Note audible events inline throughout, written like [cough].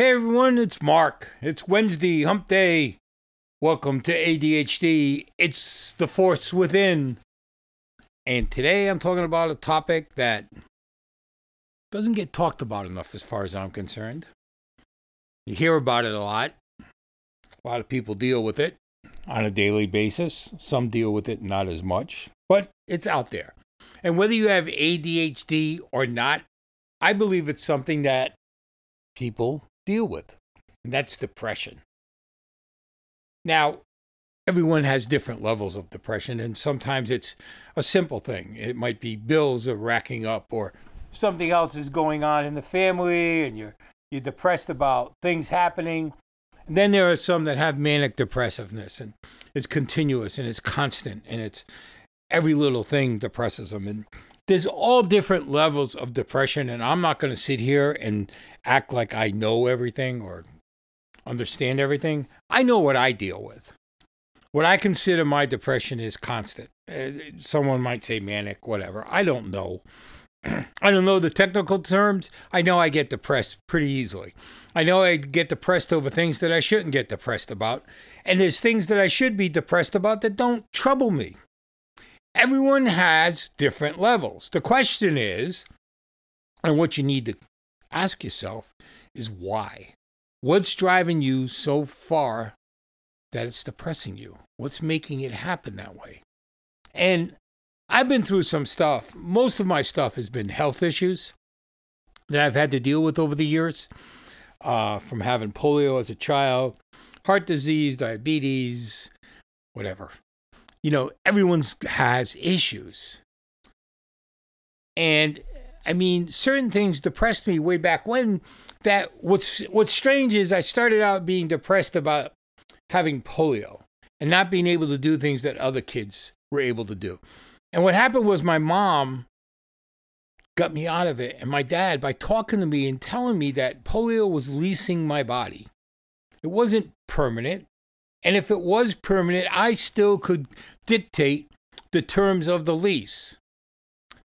Hey everyone, it's Mark. It's Wednesday, hump day. Welcome to ADHD. It's the force within. And today I'm talking about a topic that doesn't get talked about enough as far as I'm concerned. You hear about it a lot. A lot of people deal with it on a daily basis. Some deal with it not as much, but it's out there. And whether you have ADHD or not, I believe it's something that people deal with, and that's depression. Now, everyone has different levels of depression, and sometimes it's a simple thing. It might be bills are racking up, or something else is going on in the family, and you're you're depressed about things happening. And then there are some that have manic depressiveness, and it's continuous and it's constant, and it's every little thing depresses them. And there's all different levels of depression, and I'm not going to sit here and act like I know everything or understand everything. I know what I deal with. What I consider my depression is constant. Uh, someone might say manic, whatever. I don't know. [clears throat] I don't know the technical terms. I know I get depressed pretty easily. I know I get depressed over things that I shouldn't get depressed about. And there's things that I should be depressed about that don't trouble me. Everyone has different levels. The question is, and what you need to ask yourself is why? What's driving you so far that it's depressing you? What's making it happen that way? And I've been through some stuff. Most of my stuff has been health issues that I've had to deal with over the years, uh, from having polio as a child, heart disease, diabetes, whatever. You know, everyone's has issues. And I mean, certain things depressed me way back when. That what's what's strange is I started out being depressed about having polio and not being able to do things that other kids were able to do. And what happened was my mom got me out of it, and my dad by talking to me and telling me that polio was leasing my body. It wasn't permanent. And if it was permanent, I still could dictate the terms of the lease.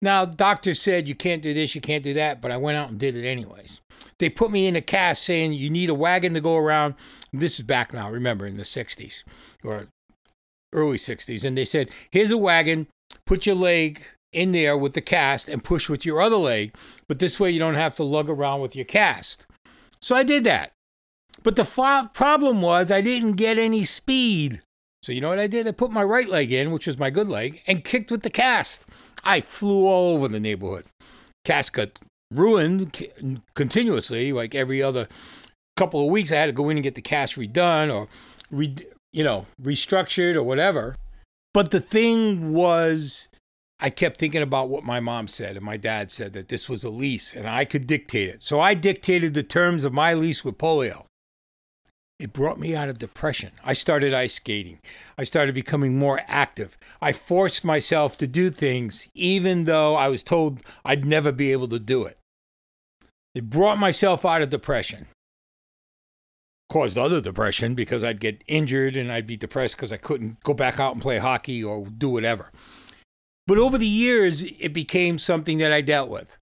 Now, doctor said you can't do this, you can't do that, but I went out and did it anyways. They put me in a cast saying you need a wagon to go around. This is back now, remember, in the 60s or early 60s. And they said, here's a wagon, put your leg in there with the cast and push with your other leg, but this way you don't have to lug around with your cast. So I did that. But the fo- problem was I didn't get any speed. So you know what I did? I put my right leg in, which was my good leg, and kicked with the cast. I flew all over the neighborhood. Cast got ruined continuously, like every other couple of weeks. I had to go in and get the cast redone or, re, you know, restructured or whatever. But the thing was, I kept thinking about what my mom said and my dad said that this was a lease and I could dictate it. So I dictated the terms of my lease with polio. It brought me out of depression. I started ice skating. I started becoming more active. I forced myself to do things even though I was told I'd never be able to do it. It brought myself out of depression. Caused other depression because I'd get injured and I'd be depressed because I couldn't go back out and play hockey or do whatever. But over the years, it became something that I dealt with.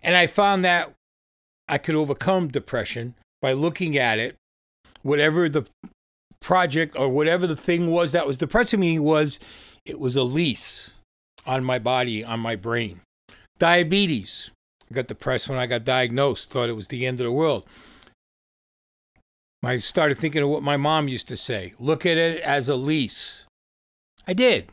And I found that I could overcome depression by looking at it whatever the project or whatever the thing was that was depressing me was it was a lease on my body, on my brain. Diabetes. I got depressed when I got diagnosed, thought it was the end of the world. I started thinking of what my mom used to say look at it as a lease. I did.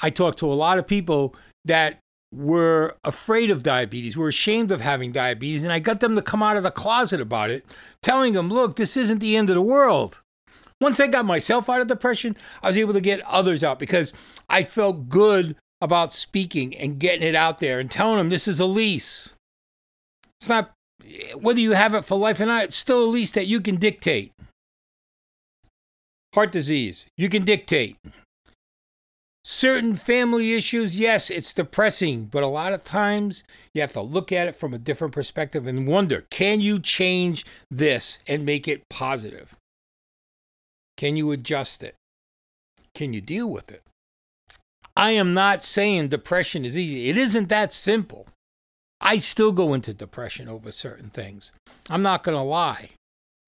I talked to a lot of people that were afraid of diabetes, were ashamed of having diabetes, and I got them to come out of the closet about it, telling them, look, this isn't the end of the world. Once I got myself out of depression, I was able to get others out because I felt good about speaking and getting it out there and telling them this is a lease. It's not, whether you have it for life or not, it's still a lease that you can dictate. Heart disease, you can dictate. Certain family issues, yes, it's depressing, but a lot of times you have to look at it from a different perspective and wonder can you change this and make it positive? Can you adjust it? Can you deal with it? I am not saying depression is easy. It isn't that simple. I still go into depression over certain things. I'm not going to lie.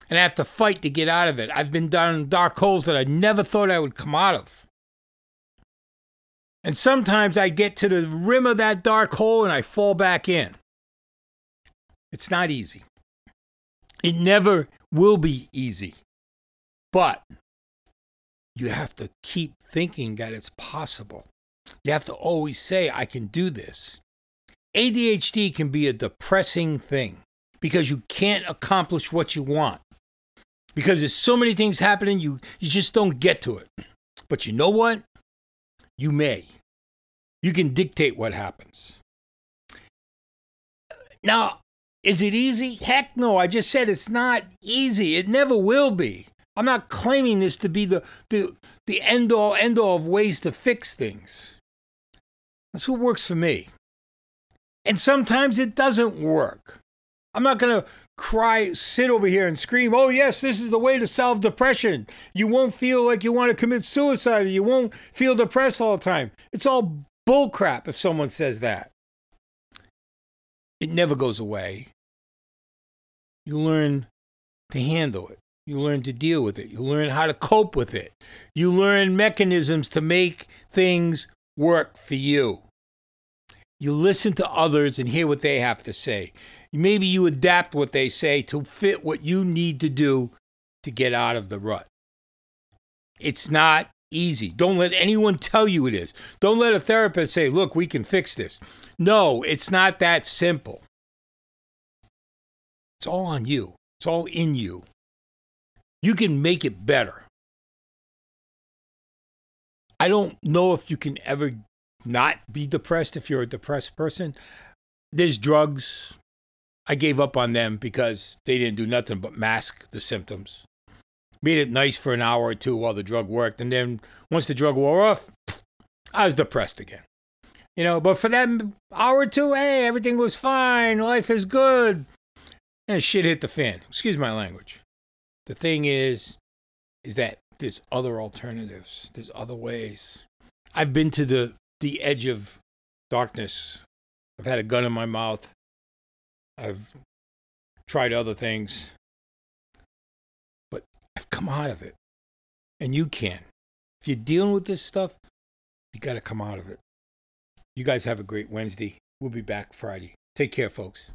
and I have to fight to get out of it. I've been down dark holes that I never thought I would come out of. And sometimes I get to the rim of that dark hole and I fall back in. It's not easy. It never will be easy. But you have to keep thinking that it's possible. You have to always say, I can do this. ADHD can be a depressing thing because you can't accomplish what you want. Because there's so many things happening, you, you just don't get to it. But you know what? You may. You can dictate what happens. Now, is it easy? Heck no. I just said it's not easy. It never will be. I'm not claiming this to be the, the, the end all, end all of ways to fix things. That's what works for me. And sometimes it doesn't work. I'm not going to cry, sit over here and scream, oh, yes, this is the way to solve depression. You won't feel like you want to commit suicide you won't feel depressed all the time. It's all bullcrap if someone says that. It never goes away. You learn to handle it. You learn to deal with it. You learn how to cope with it. You learn mechanisms to make things work for you. You listen to others and hear what they have to say. Maybe you adapt what they say to fit what you need to do to get out of the rut. It's not easy. Don't let anyone tell you it is. Don't let a therapist say, look, we can fix this. No, it's not that simple. It's all on you, it's all in you. You can make it better. I don't know if you can ever not be depressed if you're a depressed person. There's drugs. I gave up on them because they didn't do nothing but mask the symptoms. Made it nice for an hour or two while the drug worked. And then once the drug wore off, I was depressed again. You know, but for that hour or two, hey, everything was fine. Life is good. And shit hit the fan. Excuse my language. The thing is, is that there's other alternatives. There's other ways. I've been to the the edge of darkness. I've had a gun in my mouth. I've tried other things. But I've come out of it. And you can. If you're dealing with this stuff, you got to come out of it. You guys have a great Wednesday. We'll be back Friday. Take care, folks.